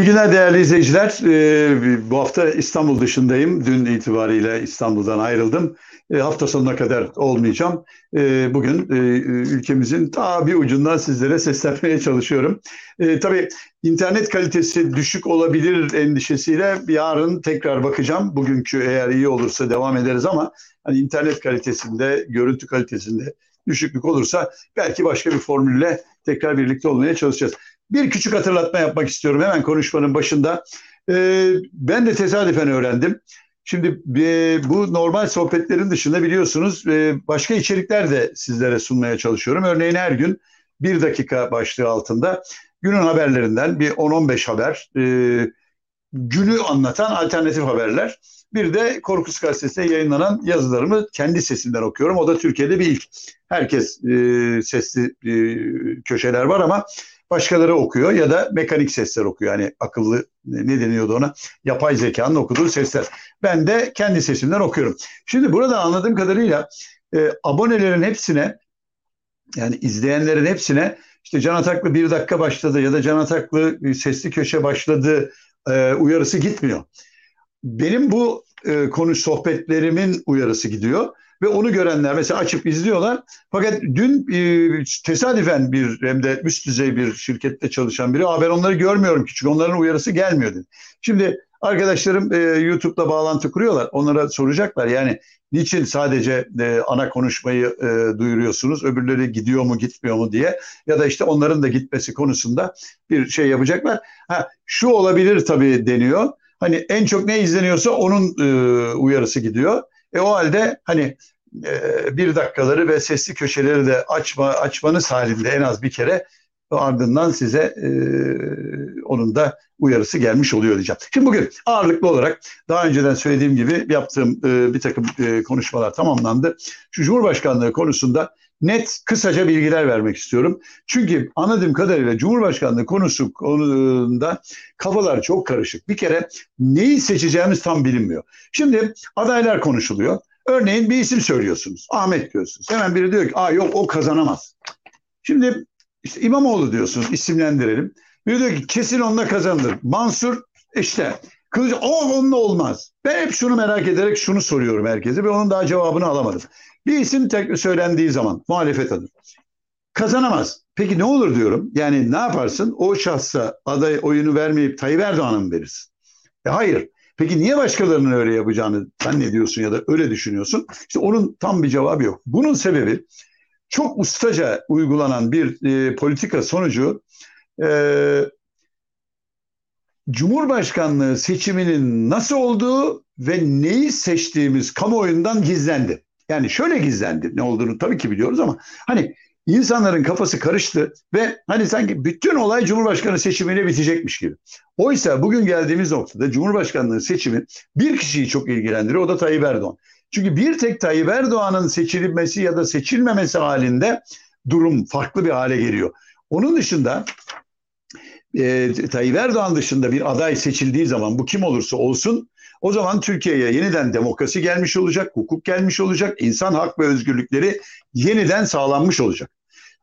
İyi günler değerli izleyiciler. Ee, bu hafta İstanbul dışındayım. Dün itibariyle İstanbul'dan ayrıldım. Ee, hafta sonuna kadar olmayacağım. Ee, bugün e, ülkemizin ta bir ucundan sizlere seslenmeye çalışıyorum. Tabii internet kalitesi düşük olabilir endişesiyle yarın tekrar bakacağım. Bugünkü eğer iyi olursa devam ederiz ama hani internet kalitesinde, görüntü kalitesinde düşüklük olursa belki başka bir formülle tekrar birlikte olmaya çalışacağız. Bir küçük hatırlatma yapmak istiyorum hemen konuşmanın başında. Ee, ben de tesadüfen öğrendim. Şimdi e, bu normal sohbetlerin dışında biliyorsunuz e, başka içerikler de sizlere sunmaya çalışıyorum. Örneğin her gün bir dakika başlığı altında günün haberlerinden bir 10-15 haber, e, günü anlatan alternatif haberler. Bir de Korkus Gazetesi'ne yayınlanan yazılarımı kendi sesimden okuyorum. O da Türkiye'de bir ilk. Herkes e, sesli e, köşeler var ama başkaları okuyor ya da mekanik sesler okuyor. Yani akıllı ne deniyordu ona? Yapay zekanın okuduğu sesler. Ben de kendi sesimden okuyorum. Şimdi burada anladığım kadarıyla e, abonelerin hepsine yani izleyenlerin hepsine işte Can Ataklı bir dakika başladı ya da Can Ataklı sesli köşe başladı e, uyarısı gitmiyor. Benim bu e, konu sohbetlerimin uyarısı gidiyor ve onu görenler mesela açıp izliyorlar. Fakat dün e, tesadüfen bir hem de üst düzey bir şirkette çalışan biri ben onları görmüyorum ki çünkü onların uyarısı gelmiyor dedi. Şimdi arkadaşlarım e, YouTube'da bağlantı kuruyorlar. Onlara soracaklar yani niçin sadece e, ana konuşmayı e, duyuruyorsunuz öbürleri gidiyor mu gitmiyor mu diye ya da işte onların da gitmesi konusunda bir şey yapacaklar. Ha şu olabilir tabii deniyor. Hani en çok ne izleniyorsa onun e, uyarısı gidiyor. E o halde hani e, bir dakikaları ve sesli köşeleri de açma açmanız halinde en az bir kere ardından size e, onun da uyarısı gelmiş oluyor diyeceğim. Şimdi bugün ağırlıklı olarak daha önceden söylediğim gibi yaptığım e, bir takım e, konuşmalar tamamlandı. Şu Cumhurbaşkanlığı konusunda net kısaca bilgiler vermek istiyorum. Çünkü anladığım kadarıyla Cumhurbaşkanlığı konusu konusunda kafalar çok karışık. Bir kere neyi seçeceğimiz tam bilinmiyor. Şimdi adaylar konuşuluyor. Örneğin bir isim söylüyorsunuz. Ahmet diyorsunuz. Hemen biri diyor ki Aa, yok o kazanamaz. Şimdi işte İmamoğlu diyorsunuz isimlendirelim. Biri diyor ki kesin onunla kazanır. Mansur işte Kılıç o onunla olmaz. Ben hep şunu merak ederek şunu soruyorum herkese ve onun daha cevabını alamadım. Bir isim tek söylendiği zaman muhalefet adı. Kazanamaz. Peki ne olur diyorum. Yani ne yaparsın? O şahsa aday oyunu vermeyip Tayyip Erdoğan'a mı verirsin? E hayır. Peki niye başkalarının öyle yapacağını sen ne diyorsun ya da öyle düşünüyorsun? İşte onun tam bir cevabı yok. Bunun sebebi çok ustaca uygulanan bir e, politika sonucu e, Cumhurbaşkanlığı seçiminin nasıl olduğu ve neyi seçtiğimiz kamuoyundan gizlendi. Yani şöyle gizlendi ne olduğunu tabii ki biliyoruz ama hani insanların kafası karıştı ve hani sanki bütün olay Cumhurbaşkanı seçimiyle bitecekmiş gibi. Oysa bugün geldiğimiz noktada Cumhurbaşkanlığı seçimi bir kişiyi çok ilgilendiriyor o da Tayyip Erdoğan. Çünkü bir tek Tayyip Erdoğan'ın seçilmesi ya da seçilmemesi halinde durum farklı bir hale geliyor. Onun dışında e, Tayyip Erdoğan dışında bir aday seçildiği zaman bu kim olursa olsun o zaman Türkiye'ye yeniden demokrasi gelmiş olacak, hukuk gelmiş olacak, insan hak ve özgürlükleri yeniden sağlanmış olacak.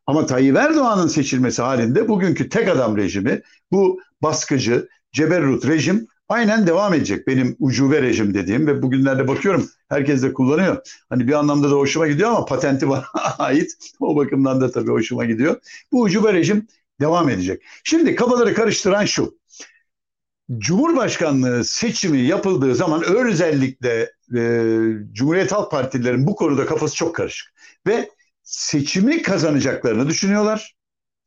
Ama Tayyip Erdoğan'ın seçilmesi halinde bugünkü tek adam rejimi, bu baskıcı, ceberrut rejim aynen devam edecek. Benim ucube rejim dediğim ve bugünlerde bakıyorum herkes de kullanıyor. Hani bir anlamda da hoşuma gidiyor ama patenti bana ait. O bakımdan da tabii hoşuma gidiyor. Bu ucube rejim devam edecek. Şimdi kafaları karıştıran şu. Cumhurbaşkanlığı seçimi yapıldığı zaman özellikle e, Cumhuriyet Halk Partililerin bu konuda kafası çok karışık. Ve seçimi kazanacaklarını düşünüyorlar.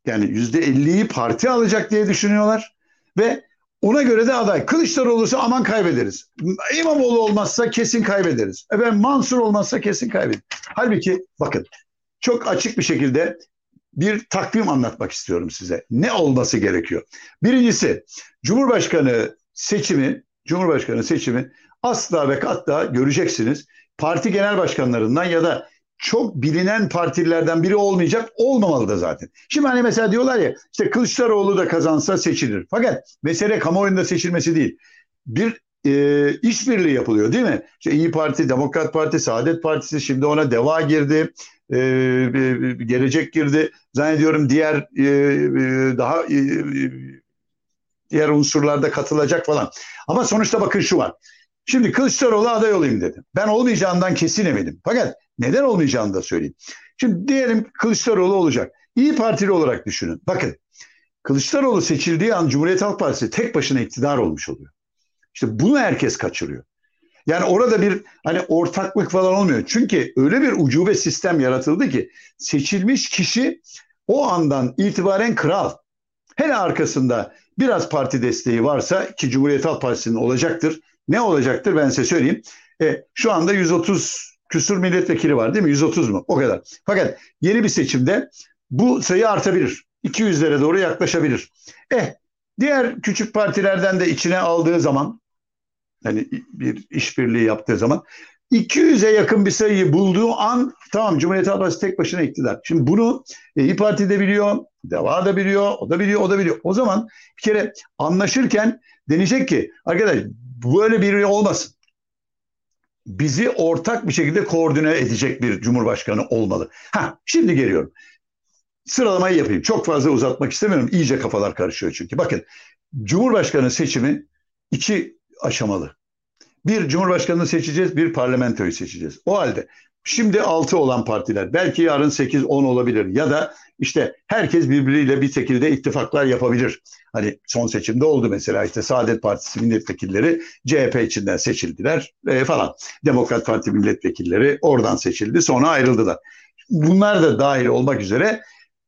Yani yüzde elliyi parti alacak diye düşünüyorlar. Ve ona göre de aday. Kılıçdaroğlu olursa aman kaybederiz. İmamoğlu olmazsa kesin kaybederiz. Efendim Mansur olmazsa kesin kaybederiz. Halbuki bakın çok açık bir şekilde bir takvim anlatmak istiyorum size. Ne olması gerekiyor? Birincisi Cumhurbaşkanı seçimi, Cumhurbaşkanı seçimi asla ve hatta göreceksiniz. Parti genel başkanlarından ya da çok bilinen partilerden biri olmayacak, olmamalı da zaten. Şimdi hani mesela diyorlar ya işte Kılıçdaroğlu da kazansa seçilir. Fakat mesele kamuoyunda seçilmesi değil. Bir e, işbirliği yapılıyor değil mi? İşte İyi Parti, Demokrat Parti, Saadet Partisi şimdi ona deva girdi e, gelecek girdi. Zannediyorum diğer e, e, daha diğer unsurlarda katılacak falan. Ama sonuçta bakın şu var. Şimdi Kılıçdaroğlu aday olayım dedi. Ben olmayacağından kesin eminim. Fakat neden olmayacağını da söyleyeyim. Şimdi diyelim Kılıçdaroğlu olacak. İyi Partili olarak düşünün. Bakın Kılıçdaroğlu seçildiği an Cumhuriyet Halk Partisi tek başına iktidar olmuş oluyor. İşte bunu herkes kaçırıyor. Yani orada bir hani ortaklık falan olmuyor. Çünkü öyle bir ucube sistem yaratıldı ki seçilmiş kişi o andan itibaren kral. Hele arkasında biraz parti desteği varsa ki Cumhuriyet Halk Partisi'nin olacaktır. Ne olacaktır ben size söyleyeyim. E, şu anda 130 küsur milletvekili var değil mi? 130 mu? O kadar. Fakat yeni bir seçimde bu sayı artabilir. 200'lere doğru yaklaşabilir. Eh diğer küçük partilerden de içine aldığı zaman hani bir işbirliği yaptığı zaman 200'e yakın bir sayıyı bulduğu an tamam Cumhuriyet Halk Partisi tek başına iktidar. Şimdi bunu İyi Parti de biliyor, Deva da biliyor, o da biliyor, o da biliyor. O zaman bir kere anlaşırken deneyecek ki arkadaş böyle biri olmasın. Bizi ortak bir şekilde koordine edecek bir cumhurbaşkanı olmalı. Ha, şimdi geliyorum. Sıralamayı yapayım. Çok fazla uzatmak istemiyorum. İyice kafalar karışıyor çünkü. Bakın Cumhurbaşkanı seçimi iki aşamalı. Bir Cumhurbaşkanını seçeceğiz, bir parlamentoyu seçeceğiz. O halde şimdi 6 olan partiler belki yarın 8-10 olabilir ya da işte herkes birbiriyle bir şekilde ittifaklar yapabilir. Hani son seçimde oldu mesela işte Saadet Partisi milletvekilleri CHP içinden seçildiler e, falan. Demokrat Parti milletvekilleri oradan seçildi sonra ayrıldılar. Bunlar da dahil olmak üzere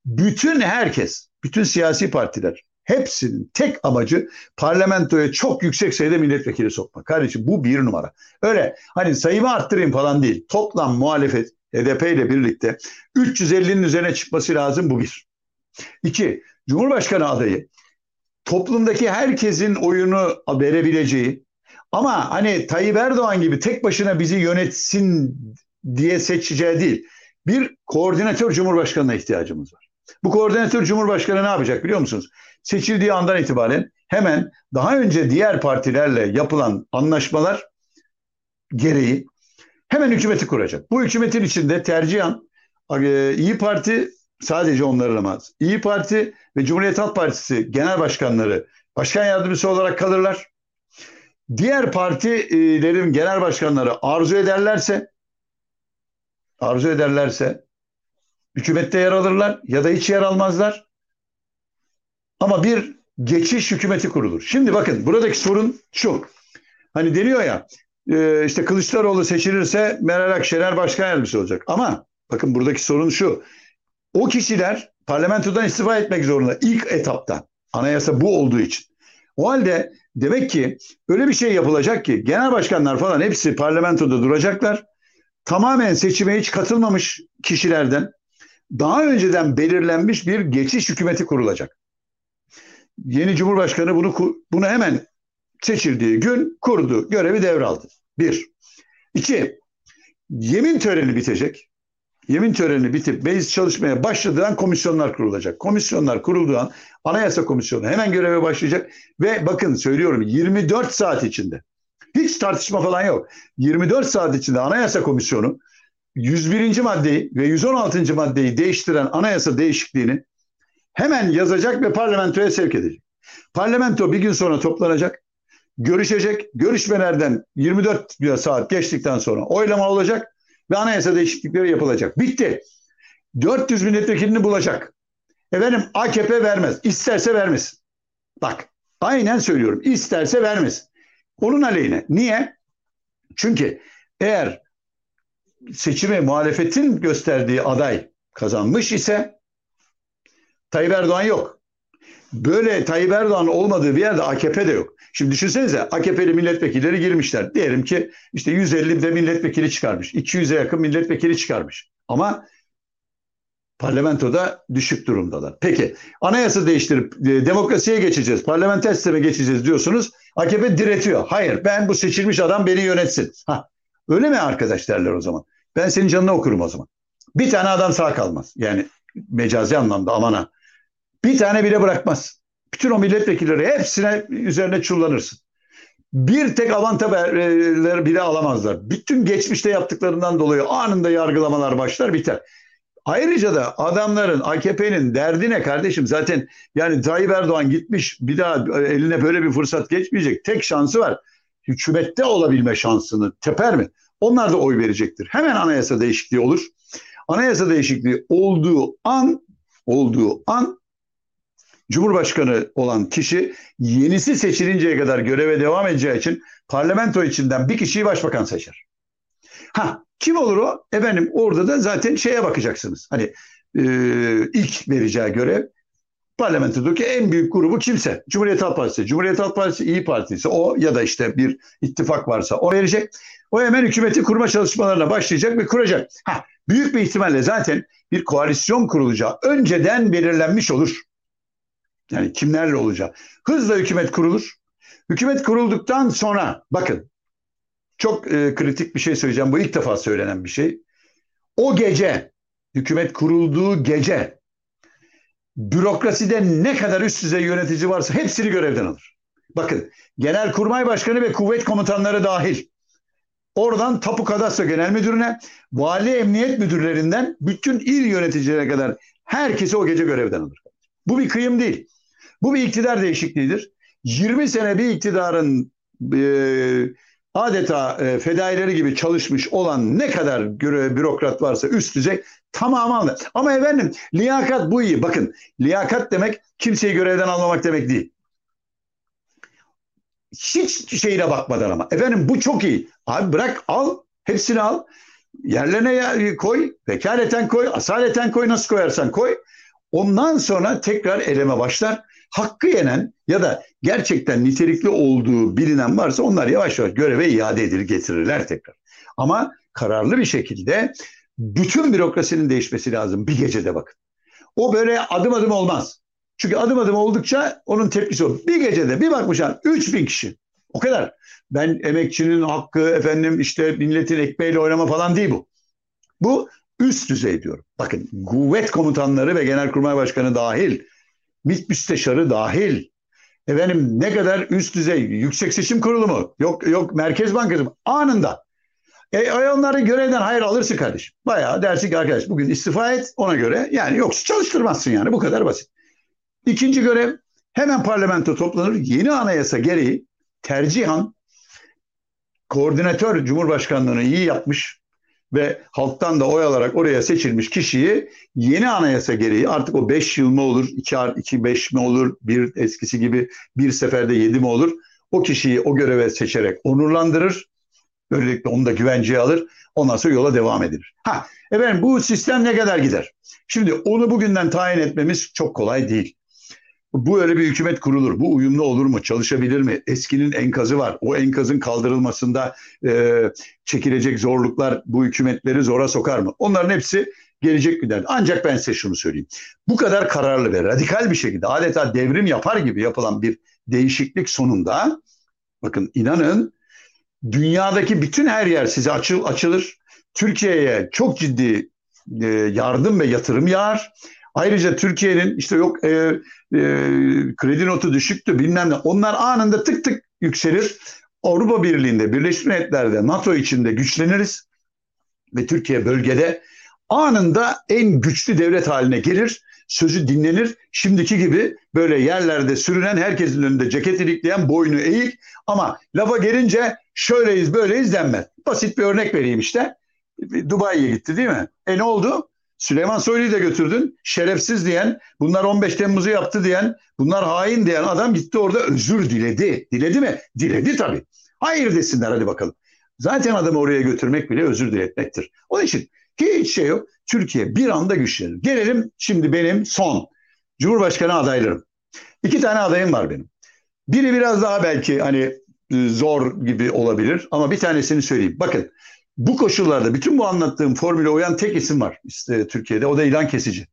bütün herkes, bütün siyasi partiler hepsinin tek amacı parlamentoya çok yüksek sayıda milletvekili sokmak. Kardeşim bu bir numara. Öyle hani sayımı arttırayım falan değil. Toplam muhalefet HDP ile birlikte 350'nin üzerine çıkması lazım bu bir. İki, Cumhurbaşkanı adayı toplumdaki herkesin oyunu verebileceği ama hani Tayyip Erdoğan gibi tek başına bizi yönetsin diye seçeceği değil. Bir koordinatör cumhurbaşkanına ihtiyacımız var. Bu koordinatör cumhurbaşkanı ne yapacak biliyor musunuz? Seçildiği andan itibaren hemen daha önce diğer partilerle yapılan anlaşmalar gereği hemen hükümeti kuracak. Bu hükümetin içinde tercihan e, İyi Parti sadece onların ama İyi Parti ve Cumhuriyet Halk Partisi genel başkanları başkan yardımcısı olarak kalırlar. Diğer partilerin genel başkanları arzu ederlerse arzu ederlerse hükümette yer alırlar ya da hiç yer almazlar. Ama bir geçiş hükümeti kurulur. Şimdi bakın buradaki sorun şu. Hani deniyor ya e, işte Kılıçdaroğlu seçilirse Meral Akşener başkan yardımcısı olacak. Ama bakın buradaki sorun şu. O kişiler parlamentodan istifa etmek zorunda ilk etapta. Anayasa bu olduğu için. O halde demek ki öyle bir şey yapılacak ki genel başkanlar falan hepsi parlamentoda duracaklar. Tamamen seçime hiç katılmamış kişilerden daha önceden belirlenmiş bir geçiş hükümeti kurulacak. Yeni Cumhurbaşkanı bunu bunu hemen seçildiği gün kurdu, görevi devraldı. Bir. İki, yemin töreni bitecek. Yemin töreni bitip meclis çalışmaya başladığı an komisyonlar kurulacak. Komisyonlar kurulduğu an Anayasa Komisyonu hemen göreve başlayacak ve bakın söylüyorum 24 saat içinde hiç tartışma falan yok. 24 saat içinde Anayasa Komisyonu 101. maddeyi ve 116. maddeyi değiştiren anayasa değişikliğini hemen yazacak ve parlamentoya sevk edecek. Parlamento bir gün sonra toplanacak, görüşecek. Görüşmelerden 24 saat geçtikten sonra oylama olacak ve anayasa değişiklikleri yapılacak. Bitti. 400 milletvekilini bulacak. Efendim AKP vermez. İsterse vermez. Bak aynen söylüyorum. İsterse vermez. Onun aleyhine. Niye? Çünkü eğer seçime muhalefetin gösterdiği aday kazanmış ise Tayyip Erdoğan yok. Böyle Tayyip Erdoğan olmadığı bir yerde AKP de yok. Şimdi düşünsenize AKP'li milletvekilleri girmişler. Diyelim ki işte 150 de milletvekili çıkarmış. 200'e yakın milletvekili çıkarmış. Ama parlamentoda düşük durumdalar. Peki anayasa değiştirip e, demokrasiye geçeceğiz, parlamenter sisteme geçeceğiz diyorsunuz. AKP diretiyor. Hayır ben bu seçilmiş adam beni yönetsin. Ha, öyle mi arkadaş derler o zaman. Ben senin canını okurum o zaman. Bir tane adam sağ kalmaz. Yani mecazi anlamda amana. Bir tane bile bırakmaz. Bütün o milletvekilleri hepsine üzerine çullanırsın. Bir tek avantajları bile alamazlar. Bütün geçmişte yaptıklarından dolayı anında yargılamalar başlar biter. Ayrıca da adamların AKP'nin derdi ne kardeşim? Zaten yani Tayyip Erdoğan gitmiş bir daha eline böyle bir fırsat geçmeyecek. Tek şansı var. Hükümette olabilme şansını teper mi? Onlar da oy verecektir. Hemen anayasa değişikliği olur. Anayasa değişikliği olduğu an olduğu an Cumhurbaşkanı olan kişi yenisi seçilinceye kadar göreve devam edeceği için parlamento içinden bir kişiyi başbakan seçer. Ha kim olur o? Efendim orada da zaten şeye bakacaksınız. Hani e, ilk vereceği görev parlamentodaki en büyük grubu kimse. Cumhuriyet Halk Partisi. Cumhuriyet Halk Partisi İyi Partisi o ya da işte bir ittifak varsa o verecek. O hemen hükümeti kurma çalışmalarına başlayacak ve kuracak. Ha, büyük bir ihtimalle zaten bir koalisyon kurulacağı önceden belirlenmiş olur. Yani kimlerle olacak? Hızla hükümet kurulur. Hükümet kurulduktan sonra bakın çok e, kritik bir şey söyleyeceğim. Bu ilk defa söylenen bir şey. O gece hükümet kurulduğu gece bürokraside ne kadar üst düzey yönetici varsa hepsini görevden alır. Bakın Genelkurmay Başkanı ve kuvvet komutanları dahil. Oradan Tapu Kadastro Genel Müdürüne, Vali Emniyet Müdürlerinden bütün il yöneticilerine kadar herkesi o gece görevden alır. Bu bir kıyım değil. Bu bir iktidar değişikliğidir. 20 sene bir iktidarın e, adeta e, fedaileri gibi çalışmış olan ne kadar bürokrat varsa üst düzey tamamı alır. Ama efendim liyakat bu iyi. Bakın liyakat demek kimseyi görevden almamak demek değil. Hiç şeyine bakmadan ama. Efendim bu çok iyi. Abi bırak al. Hepsini al. Yerlerine koy. Vekaleten koy. Asaleten koy. Nasıl koyarsan koy. Ondan sonra tekrar eleme başlar. Hakkı yenen ya da gerçekten nitelikli olduğu bilinen varsa onlar yavaş yavaş göreve iade edilir getirirler tekrar. Ama kararlı bir şekilde bütün bürokrasinin değişmesi lazım bir gecede bakın. O böyle adım adım olmaz. Çünkü adım adım oldukça onun tepkisi olur. Bir gecede bir bakmışlar 3 bin kişi. O kadar. Ben emekçinin hakkı efendim işte milletin ekmeğiyle oynama falan değil bu. Bu üst düzey diyorum. Bakın kuvvet komutanları ve genelkurmay başkanı dahil, MİT müsteşarı dahil, efendim ne kadar üst düzey yüksek seçim kurulu mu? Yok yok Merkez Bankası mı? Anında. E, onları görevden hayır alırsın kardeşim. Bayağı dersin ki arkadaş bugün istifa et ona göre. Yani yoksa çalıştırmazsın yani bu kadar basit. İkinci görev hemen parlamento toplanır. Yeni anayasa gereği tercihan koordinatör cumhurbaşkanlığını iyi yapmış ve halktan da oy alarak oraya seçilmiş kişiyi yeni anayasa gereği artık o 5 yıl mı olur, 2 2 5 mi olur, bir eskisi gibi bir seferde 7 mi olur? O kişiyi o göreve seçerek onurlandırır. Böylelikle onu da güvenceye alır. Ondan sonra yola devam edilir. Ha, efendim bu sistem ne kadar gider? Şimdi onu bugünden tayin etmemiz çok kolay değil. Bu öyle bir hükümet kurulur. Bu uyumlu olur mu? Çalışabilir mi? Eskinin enkazı var. O enkazın kaldırılmasında e, çekilecek zorluklar bu hükümetleri zora sokar mı? Onların hepsi gelecek günler. Ancak ben size şunu söyleyeyim. Bu kadar kararlı ve radikal bir şekilde adeta devrim yapar gibi yapılan bir değişiklik sonunda bakın inanın dünyadaki bütün her yer size açıl, açılır. Türkiye'ye çok ciddi e, yardım ve yatırım yağar. Ayrıca Türkiye'nin işte yok e, e, kredi notu düşüktü bilmem ne onlar anında tık tık yükselir. Avrupa Birliği'nde, Birleşmiş Milletler'de, NATO içinde güçleniriz ve Türkiye bölgede anında en güçlü devlet haline gelir. Sözü dinlenir. Şimdiki gibi böyle yerlerde sürünen herkesin önünde ceket ilikleyen boynu eğik ama lafa gelince şöyleyiz böyleyiz denmez. Basit bir örnek vereyim işte. Dubai'ye gitti değil mi? E ne oldu? Süleyman Soylu'yu da götürdün. Şerefsiz diyen, bunlar 15 Temmuz'u yaptı diyen, bunlar hain diyen adam gitti orada özür diledi. Diledi mi? Diledi tabii. Hayır desinler hadi bakalım. Zaten adamı oraya götürmek bile özür diletmektir. Onun için hiç şey yok. Türkiye bir anda güçlenir. Gelelim şimdi benim son Cumhurbaşkanı adaylarım. İki tane adayım var benim. Biri biraz daha belki hani e, zor gibi olabilir ama bir tanesini söyleyeyim. Bakın bu koşullarda bütün bu anlattığım formüle uyan tek isim var işte Türkiye'de. O da ilan kesici.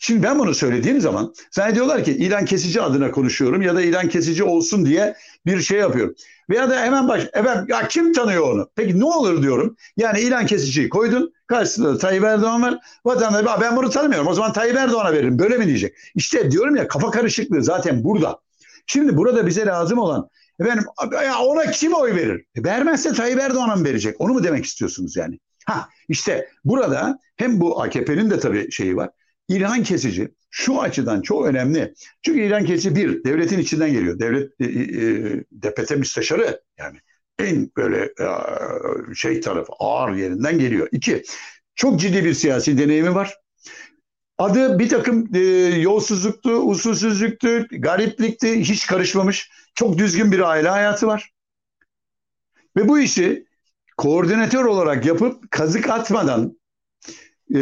Şimdi ben bunu söylediğim zaman diyorlar ki ilan kesici adına konuşuyorum ya da ilan kesici olsun diye bir şey yapıyorum. Veya da hemen baş, efendim ya kim tanıyor onu? Peki ne olur diyorum. Yani ilan kesiciyi koydun. Karşısında da Tayyip Erdoğan var. Vatandaş ben bunu tanımıyorum. O zaman Tayyip Erdoğan'a veririm. Böyle mi diyecek? İşte diyorum ya kafa karışıklığı zaten burada. Şimdi burada bize lazım olan Efendim ya ona kim oy verir? E vermezse Tayyip Erdoğan'a mı verecek? Onu mu demek istiyorsunuz yani? Ha işte burada hem bu AKP'nin de tabii şeyi var. İlhan kesici şu açıdan çok önemli. Çünkü İlhan kesici bir, devletin içinden geliyor. Devlet e, e, DPT müsteşarı yani en böyle e, şey tarafı ağır yerinden geliyor. İki, çok ciddi bir siyasi deneyimi var. Adı bir takım e, yolsuzluktu, usulsüzlüktü, gariplikti, hiç karışmamış. Çok düzgün bir aile hayatı var. Ve bu işi koordinatör olarak yapıp kazık atmadan, e,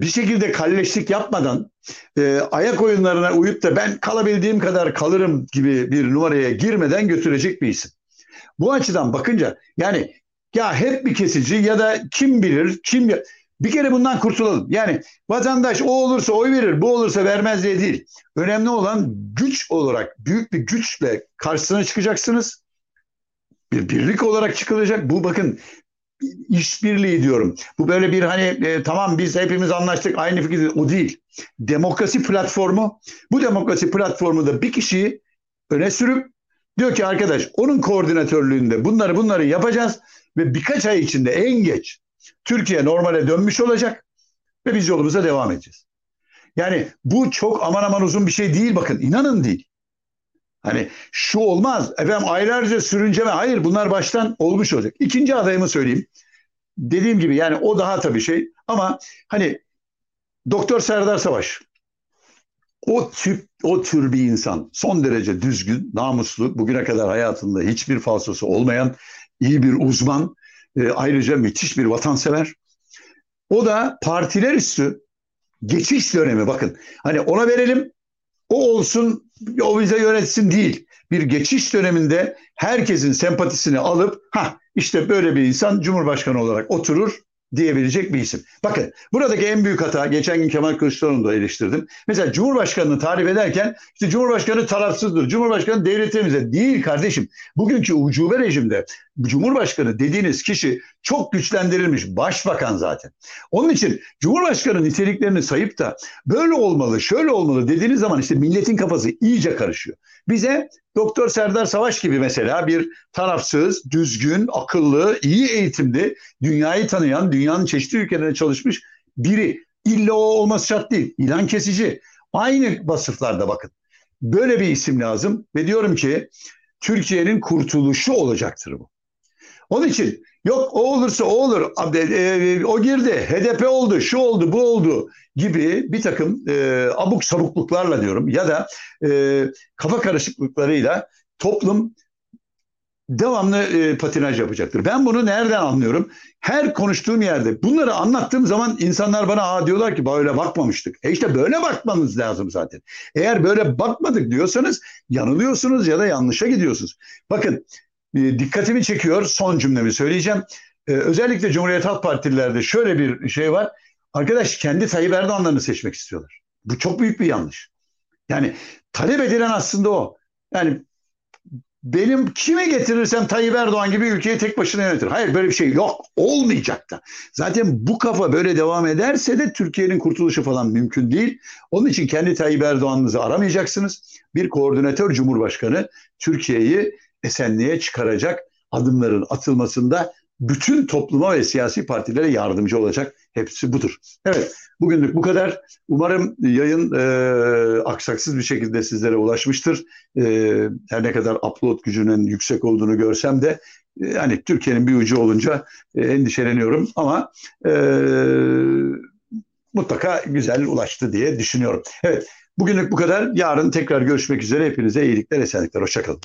bir şekilde kalleşlik yapmadan, e, ayak oyunlarına uyup da ben kalabildiğim kadar kalırım gibi bir numaraya girmeden götürecek bir isim. Bu açıdan bakınca yani ya hep bir kesici ya da kim bilir, kim bir kere bundan kurtulalım. Yani vatandaş o olursa oy verir, bu olursa vermez diye değil. Önemli olan güç olarak büyük bir güçle karşısına çıkacaksınız. Bir birlik olarak çıkılacak. Bu bakın işbirliği diyorum. Bu böyle bir hani e, tamam biz hepimiz anlaştık aynı fikirde o değil. Demokrasi platformu. Bu demokrasi platformu da bir kişiyi öne sürüp diyor ki arkadaş onun koordinatörlüğünde bunları bunları yapacağız ve birkaç ay içinde en geç Türkiye normale dönmüş olacak ve biz yolumuza devam edeceğiz. Yani bu çok aman aman uzun bir şey değil bakın inanın değil. Hani şu olmaz efendim aylarca sürünceme hayır bunlar baştan olmuş olacak. İkinci adayımı söyleyeyim. Dediğim gibi yani o daha tabii şey ama hani Doktor Serdar Savaş o tip o tür bir insan son derece düzgün, namuslu, bugüne kadar hayatında hiçbir falsosu olmayan iyi bir uzman, e, ayrıca müthiş bir vatansever. O da partiler üstü geçiş dönemi bakın. Hani ona verelim o olsun o bize yönetsin değil. Bir geçiş döneminde herkesin sempatisini alıp ha işte böyle bir insan Cumhurbaşkanı olarak oturur diyebilecek bir isim. Bakın buradaki en büyük hata geçen gün Kemal Kılıçdaroğlu'nu da eleştirdim. Mesela Cumhurbaşkanı'nı tarif ederken işte Cumhurbaşkanı tarafsızdır. Cumhurbaşkanı devletimize değil kardeşim. Bugünkü ucube rejimde Cumhurbaşkanı dediğiniz kişi çok güçlendirilmiş başbakan zaten. Onun için Cumhurbaşkanı niteliklerini sayıp da böyle olmalı, şöyle olmalı dediğiniz zaman işte milletin kafası iyice karışıyor. Bize Doktor Serdar Savaş gibi mesela bir tarafsız, düzgün, akıllı, iyi eğitimli, dünyayı tanıyan, dünyanın çeşitli ülkelerine çalışmış biri. İlla o olması şart değil. İlan kesici. Aynı vasıflarda bakın. Böyle bir isim lazım ve diyorum ki Türkiye'nin kurtuluşu olacaktır bu. Onun için yok o olursa o olur, e, o girdi, HDP oldu, şu oldu, bu oldu gibi bir takım e, abuk sabukluklarla diyorum ya da e, kafa karışıklıklarıyla toplum devamlı e, patinaj yapacaktır. Ben bunu nereden anlıyorum? Her konuştuğum yerde bunları anlattığım zaman insanlar bana Aa, diyorlar ki böyle bakmamıştık. E işte böyle bakmanız lazım zaten. Eğer böyle bakmadık diyorsanız yanılıyorsunuz ya da yanlışa gidiyorsunuz. Bakın e, dikkatimi çekiyor son cümlemi söyleyeceğim. E, özellikle Cumhuriyet Halk Partililerde şöyle bir şey var. Arkadaş kendi Tayyip Erdoğan'larını seçmek istiyorlar. Bu çok büyük bir yanlış. Yani talep edilen aslında o. Yani benim kime getirirsem Tayyip Erdoğan gibi ülkeyi tek başına yönetir. Hayır böyle bir şey yok. Olmayacak da. Zaten bu kafa böyle devam ederse de Türkiye'nin kurtuluşu falan mümkün değil. Onun için kendi Tayyip Erdoğan'ınızı aramayacaksınız. Bir koordinatör cumhurbaşkanı Türkiye'yi esenliğe çıkaracak adımların atılmasında bütün topluma ve siyasi partilere yardımcı olacak. Hepsi budur. Evet, bugünlük bu kadar. Umarım yayın e, aksaksız bir şekilde sizlere ulaşmıştır. E, her ne kadar upload gücünün yüksek olduğunu görsem de e, yani Türkiye'nin bir ucu olunca e, endişeleniyorum ama e, mutlaka güzel ulaştı diye düşünüyorum. Evet, bugünlük bu kadar. Yarın tekrar görüşmek üzere. Hepinize iyilikler, esenlikler. Hoşçakalın.